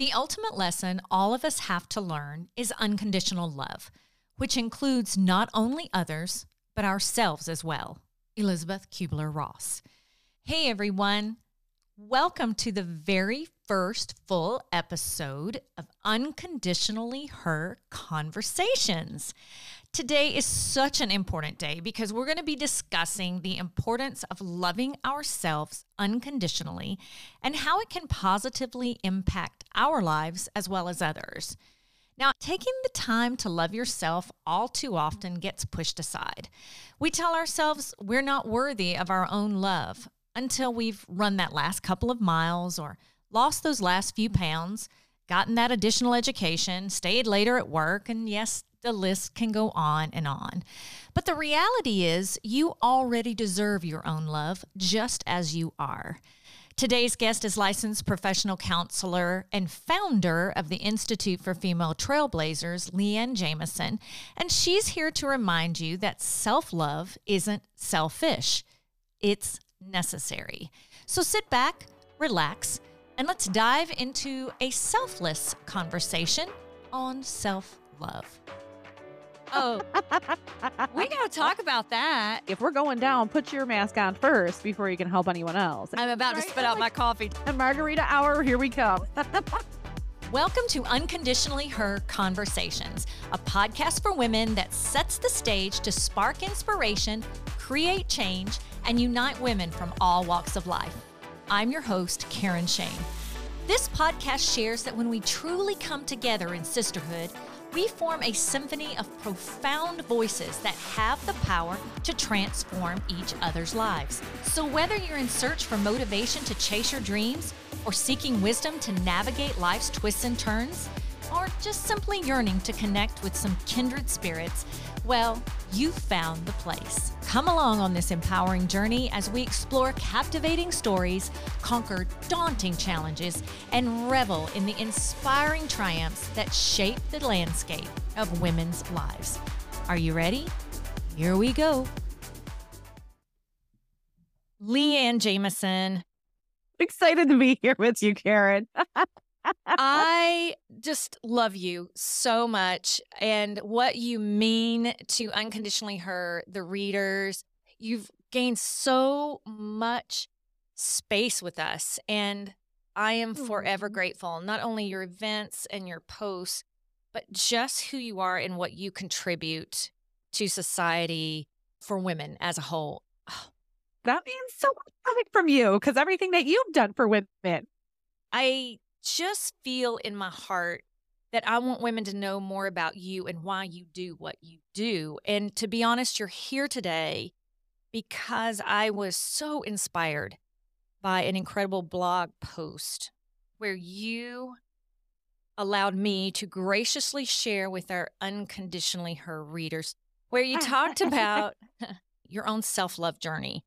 The ultimate lesson all of us have to learn is unconditional love, which includes not only others, but ourselves as well. Elizabeth Kubler Ross. Hey everyone, welcome to the very first full episode of Unconditionally Her Conversations. Today is such an important day because we're going to be discussing the importance of loving ourselves unconditionally and how it can positively impact our lives as well as others. Now, taking the time to love yourself all too often gets pushed aside. We tell ourselves we're not worthy of our own love until we've run that last couple of miles or lost those last few pounds, gotten that additional education, stayed later at work, and yes, the list can go on and on. But the reality is, you already deserve your own love just as you are. Today's guest is licensed professional counselor and founder of the Institute for Female Trailblazers, Leanne Jamison, and she's here to remind you that self love isn't selfish, it's necessary. So sit back, relax, and let's dive into a selfless conversation on self love. Oh, we got to talk about that. If we're going down, put your mask on first before you can help anyone else. I'm about right? to spit out like, my coffee. And margarita hour, here we come. Welcome to Unconditionally Her Conversations, a podcast for women that sets the stage to spark inspiration, create change, and unite women from all walks of life. I'm your host, Karen Shane. This podcast shares that when we truly come together in sisterhood, we form a symphony of profound voices that have the power to transform each other's lives. So, whether you're in search for motivation to chase your dreams, or seeking wisdom to navigate life's twists and turns, or just simply yearning to connect with some kindred spirits, well, you've found the place. Come along on this empowering journey as we explore captivating stories, conquer daunting challenges, and revel in the inspiring triumphs that shape the landscape of women's lives. Are you ready? Here we go. Leanne Jamison. Excited to be here with you, Karen. I just love you so much and what you mean to unconditionally her, the readers. You've gained so much space with us. And I am oh, forever grateful, not only your events and your posts, but just who you are and what you contribute to society for women as a whole. Oh. That means so much coming from you because everything that you've done for women. I just feel in my heart that I want women to know more about you and why you do what you do. And to be honest, you're here today because I was so inspired by an incredible blog post where you allowed me to graciously share with our unconditionally her readers, where you talked about your own self love journey.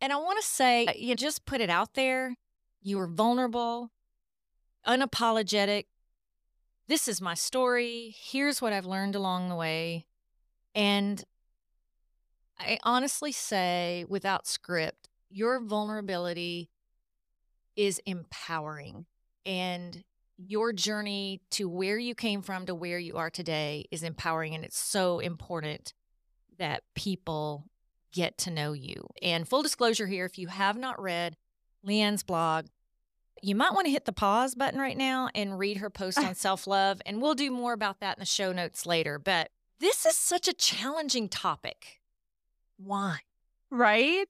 And I want to say, you just put it out there. You were vulnerable unapologetic. This is my story. Here's what I've learned along the way. And I honestly say, without script, your vulnerability is empowering. And your journey to where you came from to where you are today is empowering. And it's so important that people get to know you. And full disclosure here if you have not read Leanne's blog, you might want to hit the pause button right now and read her post on self love. And we'll do more about that in the show notes later. But this is such a challenging topic. Why? Right?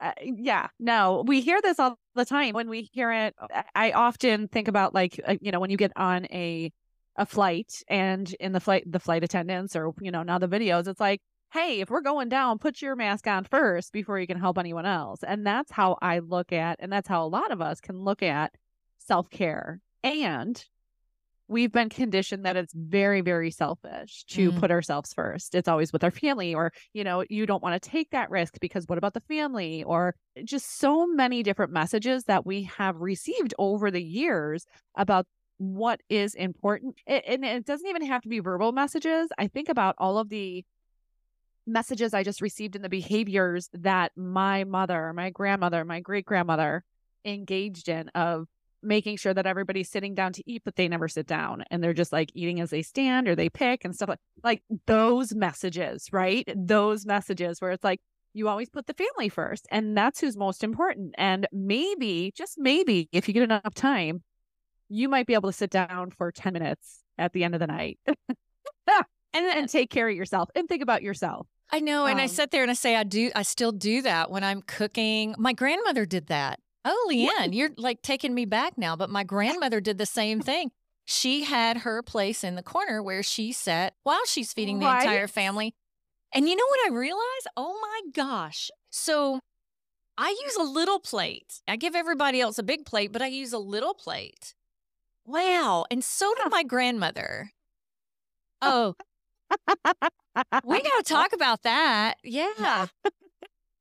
Uh, yeah, no, we hear this all the time. When we hear it, I often think about like, uh, you know, when you get on a, a flight and in the flight, the flight attendants or, you know, now the videos, it's like, hey, if we're going down, put your mask on first before you can help anyone else. And that's how I look at, and that's how a lot of us can look at self care. And we've been conditioned that it's very, very selfish to mm. put ourselves first. It's always with our family, or, you know, you don't want to take that risk because what about the family? Or just so many different messages that we have received over the years about what is important. and it doesn't even have to be verbal messages. I think about all of the messages I just received in the behaviors that my mother, my grandmother, my great grandmother engaged in of making sure that everybody's sitting down to eat, but they never sit down and they're just like eating as they stand or they pick and stuff like like those messages, right? Those messages where it's like you always put the family first and that's who's most important. And maybe, just maybe, if you get enough time, you might be able to sit down for 10 minutes at the end of the night and, and take care of yourself and think about yourself. I know. And um, I sit there and I say, I do, I still do that when I'm cooking. My grandmother did that. Oh, Leanne, you're like taking me back now. But my grandmother did the same thing. She had her place in the corner where she sat while she's feeding the right? entire family. And you know what I realized? Oh my gosh. So I use a little plate. I give everybody else a big plate, but I use a little plate. Wow. And so did my grandmother. Oh, we got to talk about that. Yeah.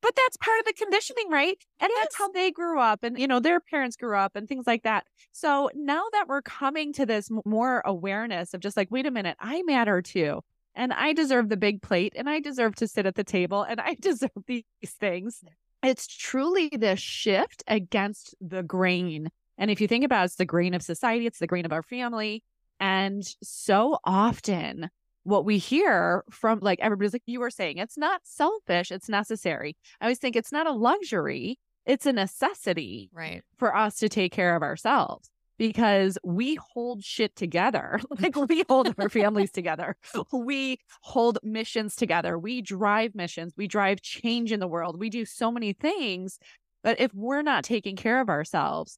but that's part of the conditioning, right? And yes. that's how they grew up and, you know, their parents grew up and things like that. So now that we're coming to this more awareness of just like, wait a minute, I matter too. And I deserve the big plate and I deserve to sit at the table and I deserve these things. It's truly this shift against the grain. And if you think about it, it's the grain of society, it's the grain of our family. And so often what we hear from like everybody's like you were saying, it's not selfish, it's necessary. I always think it's not a luxury, it's a necessity right. for us to take care of ourselves because we hold shit together. like we hold our families together. We hold missions together. We drive missions. We drive change in the world. We do so many things. But if we're not taking care of ourselves,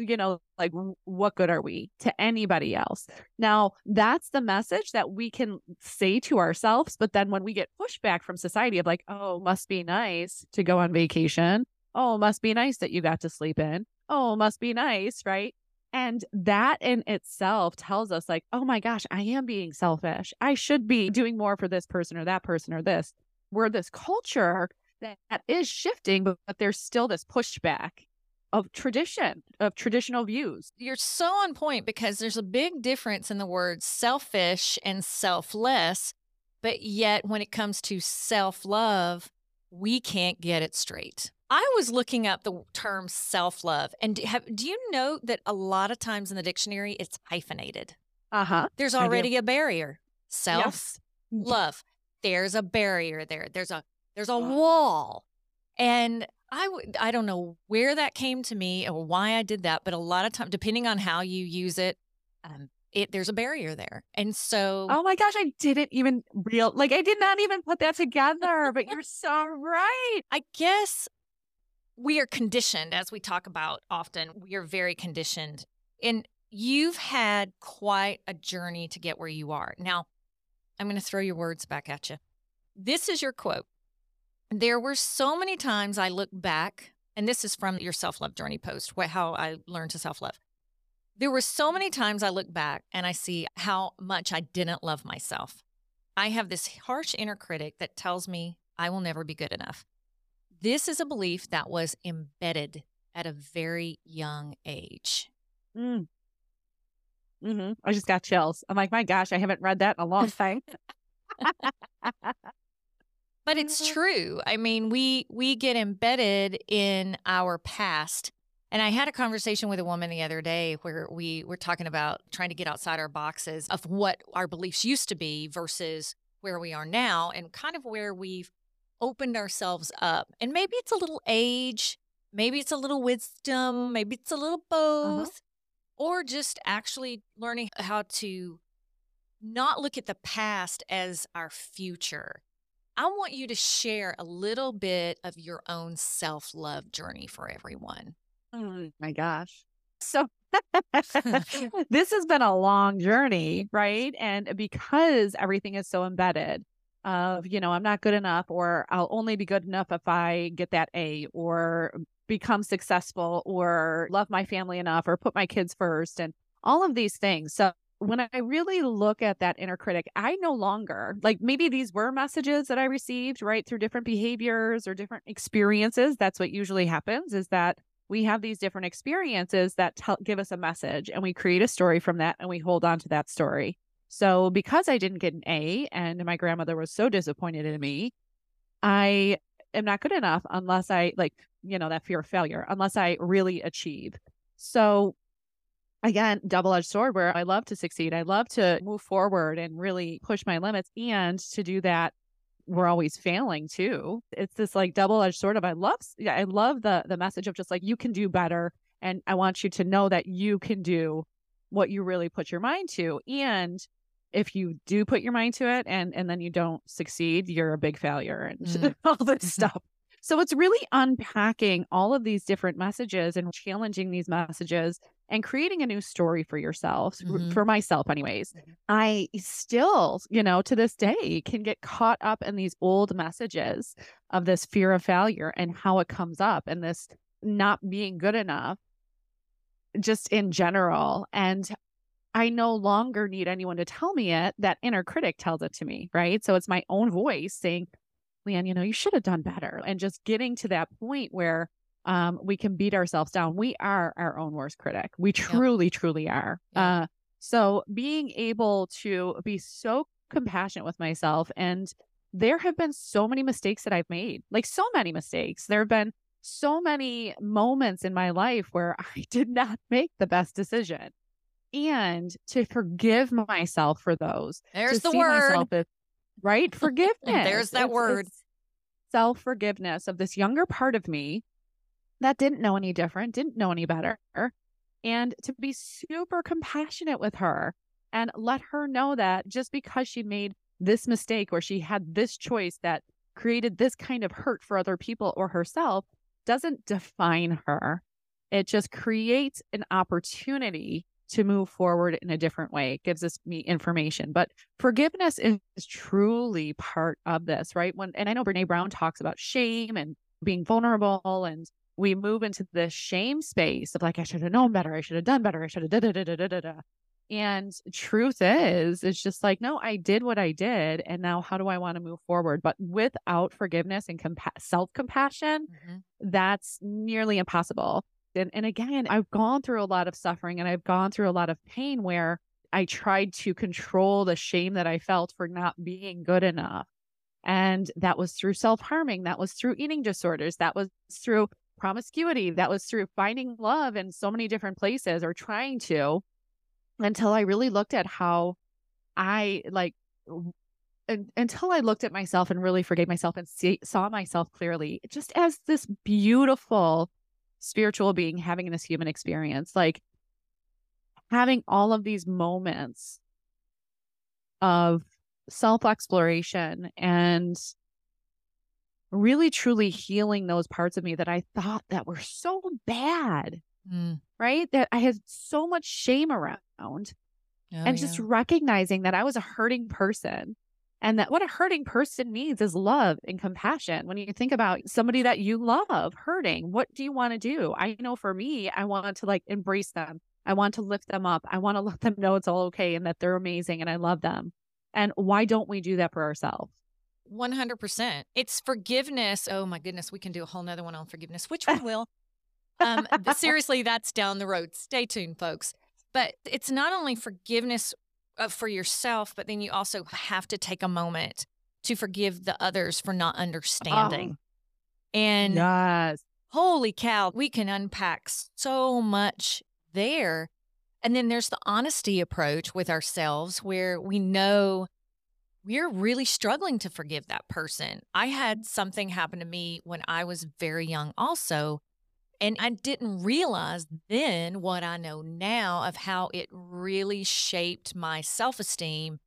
you know, like what good are we to anybody else? Now, that's the message that we can say to ourselves. But then when we get pushback from society of like, oh, must be nice to go on vacation. Oh, must be nice that you got to sleep in. Oh, must be nice, right? And that in itself tells us, like, oh my gosh, I am being selfish. I should be doing more for this person or that person or this. We're this culture that is shifting, but, but there's still this pushback of tradition, of traditional views. You're so on point because there's a big difference in the words selfish and selfless. But yet, when it comes to self love, we can't get it straight. I was looking up the term self love. And have, do you know that a lot of times in the dictionary, it's hyphenated? Uh huh. There's already a barrier. Self love. There's a barrier there. There's a there's a wall. And I w- I don't know where that came to me or why I did that, but a lot of time, depending on how you use it, um, it there's a barrier there, and so oh my gosh, I didn't even real like I did not even put that together. but you're so right. I guess we are conditioned, as we talk about often. We are very conditioned, and you've had quite a journey to get where you are. Now, I'm going to throw your words back at you. This is your quote. There were so many times I look back, and this is from your self love journey post, how I learned to self love. There were so many times I look back and I see how much I didn't love myself. I have this harsh inner critic that tells me I will never be good enough. This is a belief that was embedded at a very young age. Mm. Mm-hmm. I just got chills. I'm like, my gosh, I haven't read that in a long time. But it's mm-hmm. true. I mean, we we get embedded in our past. And I had a conversation with a woman the other day where we were talking about trying to get outside our boxes of what our beliefs used to be versus where we are now and kind of where we've opened ourselves up. And maybe it's a little age, maybe it's a little wisdom, maybe it's a little uh-huh. both, uh-huh. or just actually learning how to not look at the past as our future I want you to share a little bit of your own self love journey for everyone. Oh my gosh. So, this has been a long journey, right? And because everything is so embedded, of you know i'm not good enough or i'll only be good enough if i get that a or become successful or love my family enough or put my kids first and all of these things so when I really look at that inner critic, I no longer like maybe these were messages that I received right through different behaviors or different experiences. That's what usually happens is that we have these different experiences that tell, give us a message and we create a story from that and we hold on to that story. So because I didn't get an A and my grandmother was so disappointed in me, I am not good enough unless I like, you know, that fear of failure, unless I really achieve. So again, double edged sword where I love to succeed. I love to move forward and really push my limits. And to do that, we're always failing too. It's this like double edged sword of I love, yeah, I love the the message of just like you can do better, and I want you to know that you can do what you really put your mind to. And if you do put your mind to it, and and then you don't succeed, you're a big failure, and mm. all this mm-hmm. stuff. So it's really unpacking all of these different messages and challenging these messages and creating a new story for yourself, mm-hmm. for myself, anyways. Mm-hmm. I still, you know, to this day can get caught up in these old messages of this fear of failure and how it comes up and this not being good enough just in general. And I no longer need anyone to tell me it. That inner critic tells it to me, right? So it's my own voice saying, Leanne, you know, you should have done better. And just getting to that point where um, we can beat ourselves down. We are our own worst critic. We truly, truly are. Uh, so being able to be so compassionate with myself and there have been so many mistakes that I've made, like so many mistakes. There have been so many moments in my life where I did not make the best decision. And to forgive myself for those. There's the word. As, right? Forgiveness. There's that it's, word. Self forgiveness of this younger part of me that didn't know any different, didn't know any better, and to be super compassionate with her and let her know that just because she made this mistake or she had this choice that created this kind of hurt for other people or herself doesn't define her. It just creates an opportunity to move forward in a different way. It gives us me information. But forgiveness is, is truly part of this, right? When and I know Brene Brown talks about shame and being vulnerable and we move into this shame space of like, I should have known better. I should have done better. I should have da da da da da da. And truth is, it's just like, no, I did what I did. And now how do I want to move forward? But without forgiveness and compa- self compassion, mm-hmm. that's nearly impossible. And, and again, I've gone through a lot of suffering and I've gone through a lot of pain where I tried to control the shame that I felt for not being good enough. And that was through self harming. That was through eating disorders. That was through promiscuity. That was through finding love in so many different places or trying to until I really looked at how I like until I looked at myself and really forgave myself and see, saw myself clearly just as this beautiful spiritual being having this human experience like having all of these moments of self exploration and really truly healing those parts of me that I thought that were so bad. Mm. Right? That I had so much shame around. Oh, and just recognizing that I was a hurting person and that what a hurting person needs is love and compassion. When you think about somebody that you love hurting, what do you want to do? I know for me, I want to like embrace them. I want to lift them up. I want to let them know it's all okay and that they're amazing and I love them. And why don't we do that for ourselves? 100%. It's forgiveness. Oh my goodness, we can do a whole nother one on forgiveness, which we will. um, seriously, that's down the road. Stay tuned, folks. But it's not only forgiveness Uh, for yourself, but then you also have to take a moment to forgive the others for not understanding. Oh, and yes. holy cow, we can unpack so much there. And then there's the honesty approach with ourselves where we know we're really struggling to forgive that person. I had something happen to me when I was very young, also. And I didn't realize then what I know now of how it really shaped my self esteem.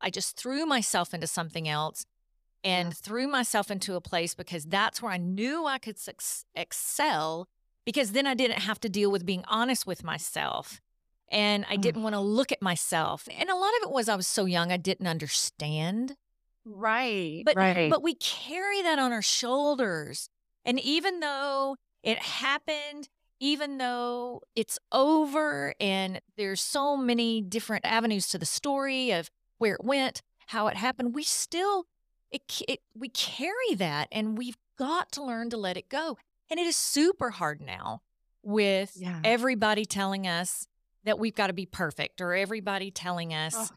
I just threw myself into something else and yeah. threw myself into a place because that's where I knew I could excel because then I didn't have to deal with being honest with myself and I mm. didn't want to look at myself. And a lot of it was I was so young, I didn't understand. Right. But right. but we carry that on our shoulders. And even though it happened, even though it's over and there's so many different avenues to the story of where it went, how it happened, we still it, it we carry that and we've got to learn to let it go. And it is super hard now with yeah. everybody telling us that we've got to be perfect or everybody telling us oh.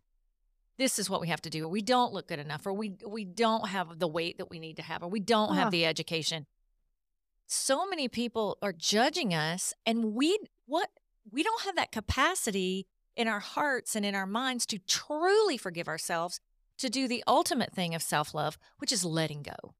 this is what we have to do or we don't look good enough or we we don't have the weight that we need to have or we don't oh. have the education so many people are judging us and we what we don't have that capacity in our hearts and in our minds to truly forgive ourselves to do the ultimate thing of self love, which is letting go.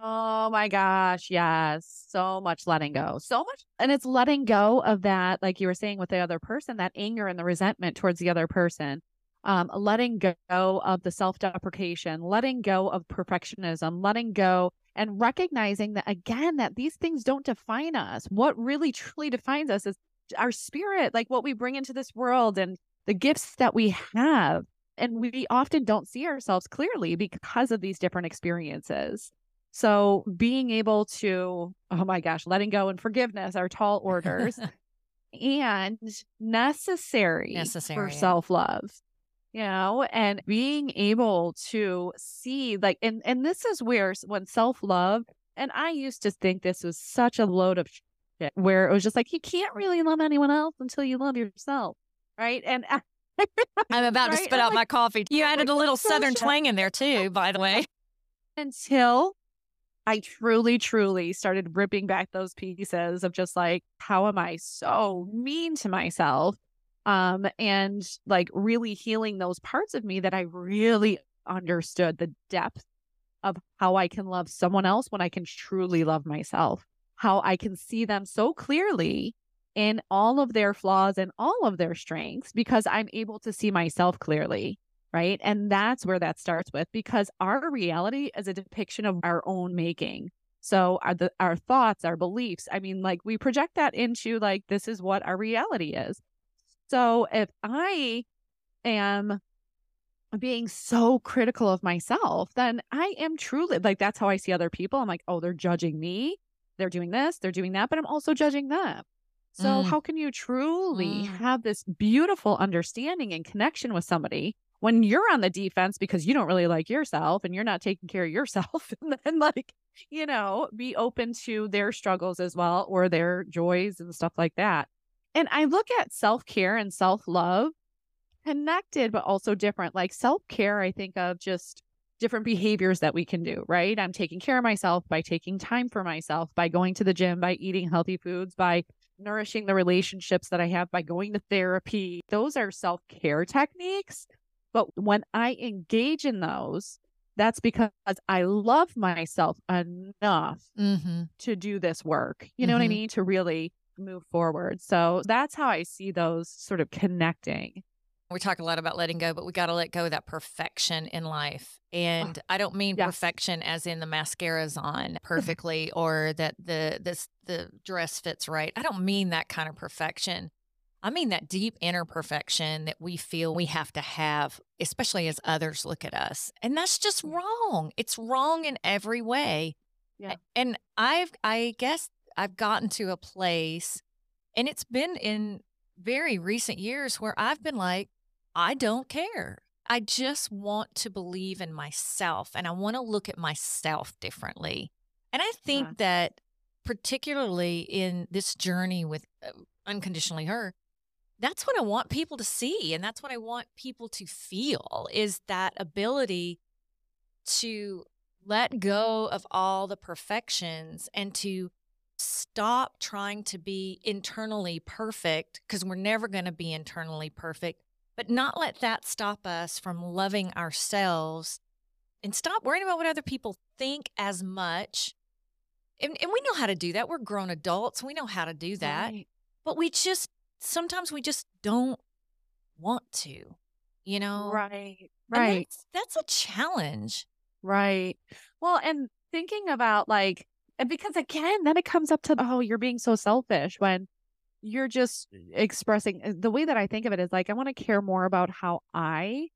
Oh my gosh. Yes. So much letting go. So much. And it's letting go of that, like you were saying with the other person, that anger and the resentment towards the other person. Um, letting go of the self deprecation, letting go of perfectionism, letting go and recognizing that again, that these things don't define us. What really truly defines us is our spirit, like what we bring into this world and the gifts that we have. And we often don't see ourselves clearly because of these different experiences. So being able to, oh my gosh, letting go and forgiveness are tall orders and necessary, necessary for self love. You know, and being able to see like and and this is where when self love and I used to think this was such a load of shit where it was just like you can't really love anyone else until you love yourself, right? And I'm about right? to spit out like, my coffee. You added a little southern twang in there too, by the way. Until I truly, truly started ripping back those pieces of just like, how am I so mean to myself? Um, and like really healing those parts of me that I really understood the depth of how I can love someone else when I can truly love myself, how I can see them so clearly in all of their flaws and all of their strengths because I'm able to see myself clearly right? And that's where that starts with because our reality is a depiction of our own making. So our the, our thoughts, our beliefs, I mean like we project that into like this is what our reality is. So if I am being so critical of myself, then I am truly like that's how I see other people. I'm like, "Oh, they're judging me. They're doing this, they're doing that, but I'm also judging them." So, mm. how can you truly mm. have this beautiful understanding and connection with somebody when you're on the defense because you don't really like yourself and you're not taking care of yourself and then like you know be open to their struggles as well or their joys and stuff like that and i look at self-care and self-love connected but also different like self-care i think of just different behaviors that we can do right i'm taking care of myself by taking time for myself by going to the gym by eating healthy foods by nourishing the relationships that i have by going to therapy those are self-care techniques but when I engage in those, that's because I love myself enough mm-hmm. to do this work. You know mm-hmm. what I mm-hmm. mean? To really move forward. So that's how I see those sort of connecting. We talk a lot about letting go, but we got to let go of that perfection in life. And I don't mean yes. perfection as in the mascara's on perfectly or that the this the dress fits right. I don't mean that kind of perfection. I mean that deep inner perfection that we feel we have to have, especially as others look at us. And that's just wrong. It's wrong in every way. Yeah. And I've I guess I've gotten to a place and it's been in very recent years where I've been like I don't care. I just want to believe in myself and I want to look at myself differently. And I think yeah. that particularly in this journey with uh, unconditionally her that's what I want people to see. And that's what I want people to feel is that ability to let go of all the perfections and to stop trying to be internally perfect because we're never going to be internally perfect, but not let that stop us from loving ourselves and stop worrying about what other people think as much. And, and we know how to do that. We're grown adults. We know how to do that. Right. But we just sometimes we just don't want to, you know? Right. Right. That's, that's a challenge. Right. Well, and thinking about like, and because again, then it comes up to, oh, you're being so selfish when you're just expressing uh, the way that I think of it is like, I want to care more about how I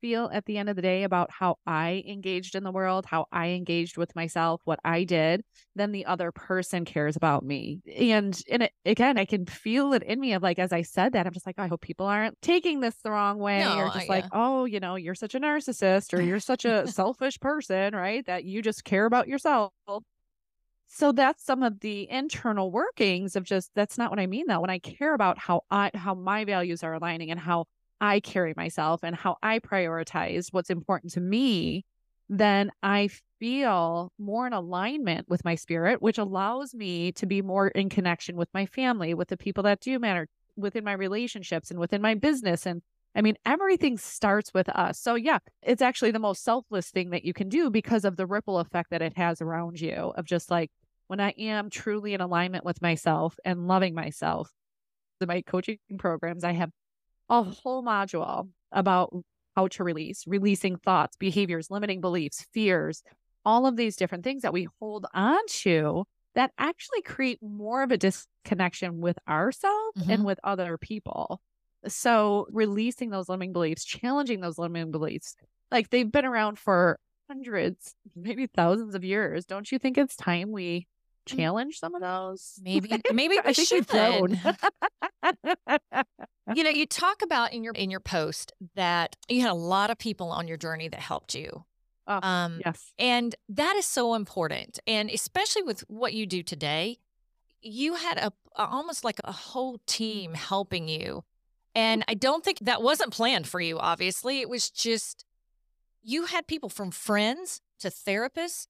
feel at the end of the day about how I engaged in the world, how I engaged with myself, what I did, then the other person cares about me. And and it, again, I can feel it in me of like as I said that, I'm just like, oh, I hope people aren't taking this the wrong way no, or just like, yeah. oh, you know, you're such a narcissist or you're such a selfish person, right? That you just care about yourself. So that's some of the internal workings of just that's not what I mean though. When I care about how I how my values are aligning and how I carry myself and how I prioritize what's important to me, then I feel more in alignment with my spirit, which allows me to be more in connection with my family, with the people that do matter within my relationships and within my business. And I mean, everything starts with us. So, yeah, it's actually the most selfless thing that you can do because of the ripple effect that it has around you of just like when I am truly in alignment with myself and loving myself. In my coaching programs, I have a whole module about how to release, releasing thoughts, behaviors, limiting beliefs, fears, all of these different things that we hold on to that actually create more of a disconnection with ourselves mm-hmm. and with other people. So, releasing those limiting beliefs, challenging those limiting beliefs, like they've been around for hundreds, maybe thousands of years. Don't you think it's time we. Challenge some of those? Maybe, maybe we should. you know, you talk about in your in your post that you had a lot of people on your journey that helped you. Oh, um, yes. And that is so important. And especially with what you do today, you had a almost like a whole team helping you. And I don't think that wasn't planned for you, obviously. It was just you had people from friends to therapists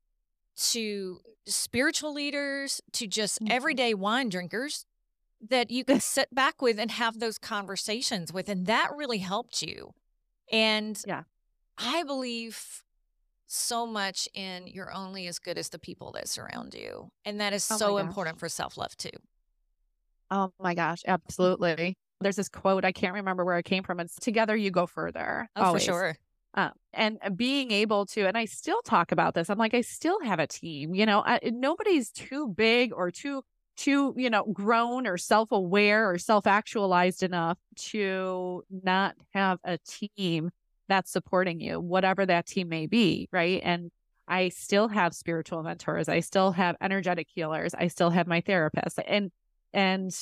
to spiritual leaders to just mm-hmm. everyday wine drinkers that you could sit back with and have those conversations with. And that really helped you. And yeah, I believe so much in you're only as good as the people that surround you. And that is oh so important for self love too. Oh my gosh, absolutely. There's this quote, I can't remember where it came from. It's together you go further. Oh, always. for sure. Uh, and being able to, and I still talk about this. I'm like, I still have a team. You know, I, nobody's too big or too too you know grown or self-aware or self-actualized enough to not have a team that's supporting you, whatever that team may be, right? And I still have spiritual mentors. I still have energetic healers. I still have my therapist. And and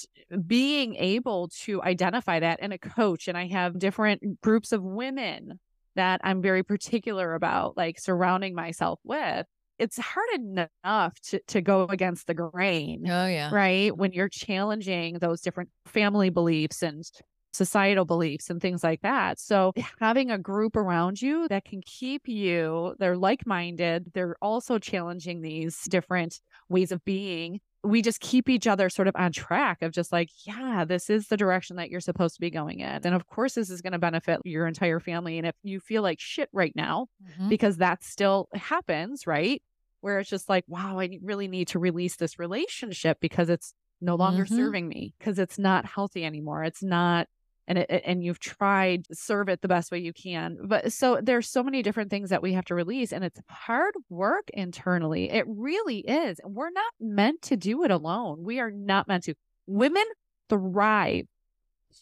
being able to identify that and a coach and I have different groups of women that I'm very particular about like surrounding myself with. It's hard enough to, to go against the grain. Oh, yeah. Right. When you're challenging those different family beliefs and societal beliefs and things like that. So having a group around you that can keep you, they're like-minded, they're also challenging these different ways of being. We just keep each other sort of on track of just like, yeah, this is the direction that you're supposed to be going in. And of course, this is going to benefit your entire family. And if you feel like shit right now, mm-hmm. because that still happens, right? Where it's just like, wow, I really need to release this relationship because it's no longer mm-hmm. serving me because it's not healthy anymore. It's not and it, and you've tried serve it the best way you can but so there's so many different things that we have to release and it's hard work internally it really is And we're not meant to do it alone we are not meant to women thrive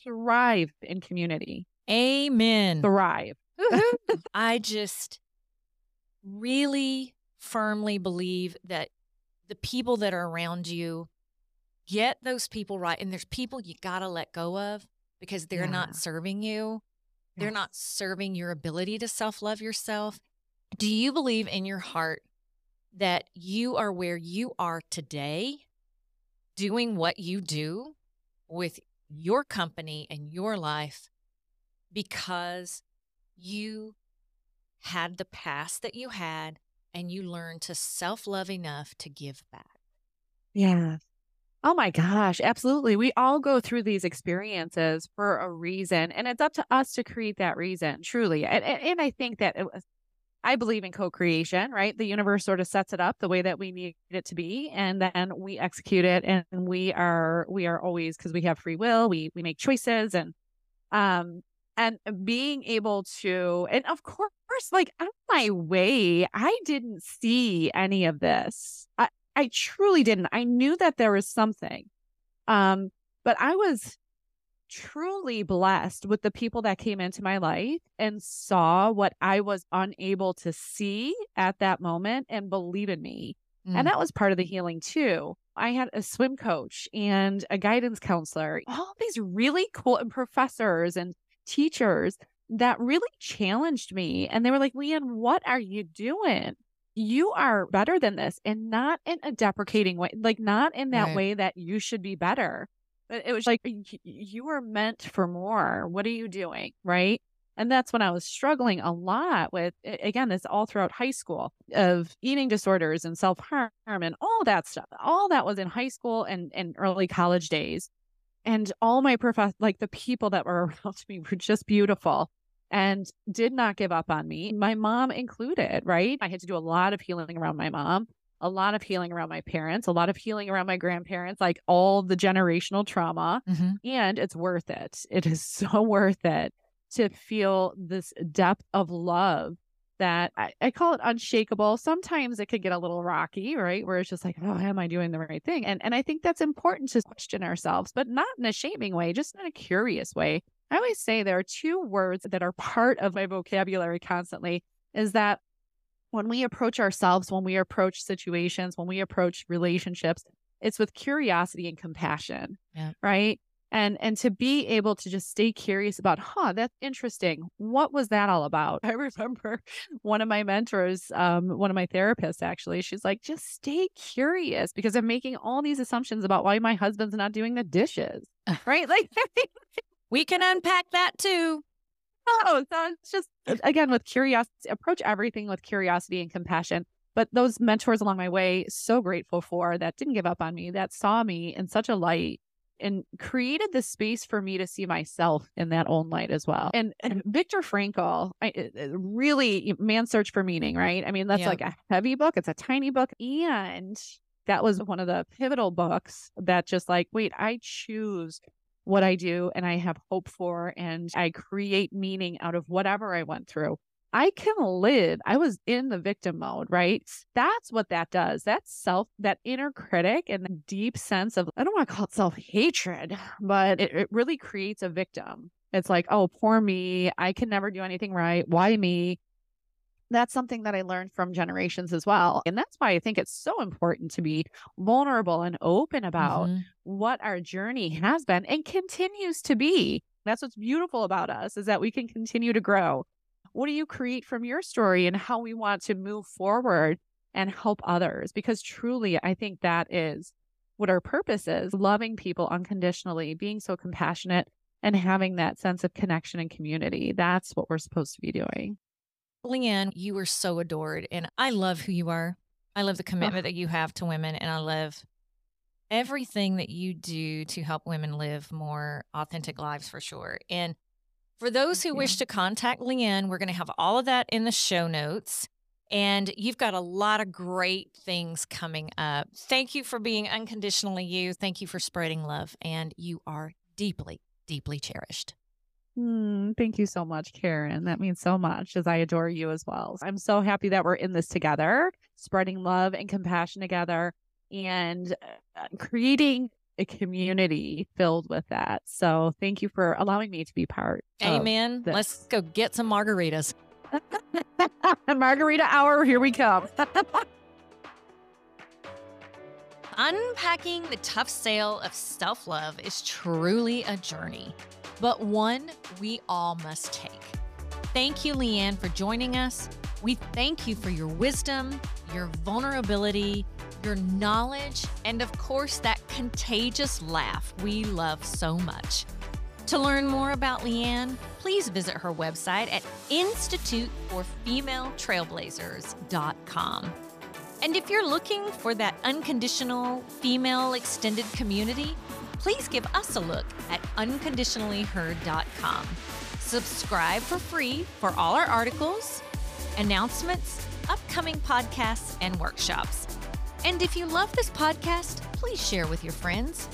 thrive in community. Amen. Thrive. I just really firmly believe that the people that are around you get those people right and there's people you got to let go of because they're yeah. not serving you. They're not serving your ability to self love yourself. Do you believe in your heart that you are where you are today, doing what you do with your company and your life because you had the past that you had and you learned to self love enough to give back? Yeah. Oh my gosh, absolutely. We all go through these experiences for a reason, and it's up to us to create that reason, truly. And, and I think that it I believe in co creation, right? The universe sort of sets it up the way that we need it to be, and then we execute it. And we are, we are always, because we have free will, we, we make choices and, um, and being able to, and of course, like on my way, I didn't see any of this. I, I truly didn't. I knew that there was something. Um, but I was truly blessed with the people that came into my life and saw what I was unable to see at that moment and believe in me. Mm. And that was part of the healing too. I had a swim coach and a guidance counselor, all these really cool and professors and teachers that really challenged me. And they were like, Leanne, what are you doing? You are better than this and not in a deprecating way, like not in that right. way that you should be better. But it was like, you are meant for more. What are you doing? Right. And that's when I was struggling a lot with, again, this all throughout high school of eating disorders and self harm and all that stuff. All that was in high school and, and early college days. and all my prof like the people that were around me were just beautiful and did not give up on me, my mom included, right? I had to do a lot of healing around my mom, a lot of healing around my parents, a lot of healing around my grandparents, like all the generational trauma. Mm-hmm. And it's worth it. It is so worth it to feel this depth of love that I, I, call it unshakable. Sometimes it could get a little rocky, right? Where it's just like, oh, am I doing the right thing? And and I think that's important to question ourselves, but not in a shaming way, just in a curious way. I always say there are two words that are part of my vocabulary constantly is that when we approach ourselves, when we approach situations, when we approach relationships, it's with curiosity and compassion. Yeah. Right and and to be able to just stay curious about huh that's interesting what was that all about i remember one of my mentors um, one of my therapists actually she's like just stay curious because i'm making all these assumptions about why my husband's not doing the dishes right like we can unpack that too oh so it's just again with curiosity approach everything with curiosity and compassion but those mentors along my way so grateful for that didn't give up on me that saw me in such a light and created the space for me to see myself in that own light as well. And, and Viktor Frankl, I, really Man's Search for Meaning, right? I mean, that's yeah. like a heavy book. It's a tiny book. And that was one of the pivotal books that just like, wait, I choose what I do and I have hope for and I create meaning out of whatever I went through. I can live. I was in the victim mode, right? That's what that does. That self, that inner critic and the deep sense of, I don't want to call it self hatred, but it, it really creates a victim. It's like, oh, poor me. I can never do anything right. Why me? That's something that I learned from generations as well. And that's why I think it's so important to be vulnerable and open about mm-hmm. what our journey has been and continues to be. That's what's beautiful about us is that we can continue to grow what do you create from your story and how we want to move forward and help others? Because truly, I think that is what our purpose is loving people unconditionally, being so compassionate, and having that sense of connection and community. That's what we're supposed to be doing. Leanne, you are so adored, and I love who you are. I love the commitment oh. that you have to women, and I love everything that you do to help women live more authentic lives for sure. And for those who wish to contact Leanne, we're going to have all of that in the show notes. And you've got a lot of great things coming up. Thank you for being unconditionally you. Thank you for spreading love. And you are deeply, deeply cherished. Mm, thank you so much, Karen. That means so much as I adore you as well. I'm so happy that we're in this together, spreading love and compassion together and uh, creating a community filled with that. So thank you for allowing me to be part. Amen. Let's go get some margaritas. Margarita hour, here we come. Unpacking the tough sale of self love is truly a journey, but one we all must take. Thank you, Leanne, for joining us. We thank you for your wisdom, your vulnerability, your knowledge, and of course, that contagious laugh we love so much. To learn more about Leanne, please visit her website at instituteforfemaletrailblazers.com. And if you're looking for that unconditional female extended community, please give us a look at unconditionallyher.com. Subscribe for free for all our articles, announcements, upcoming podcasts, and workshops. And if you love this podcast, please share with your friends.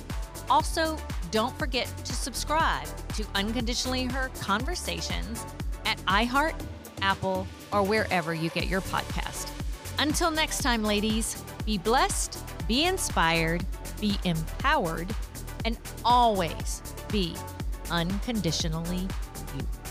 Also, don't forget to subscribe to Unconditionally Her Conversations at iHeart, Apple, or wherever you get your podcast. Until next time, ladies, be blessed, be inspired, be empowered, and always be unconditionally you.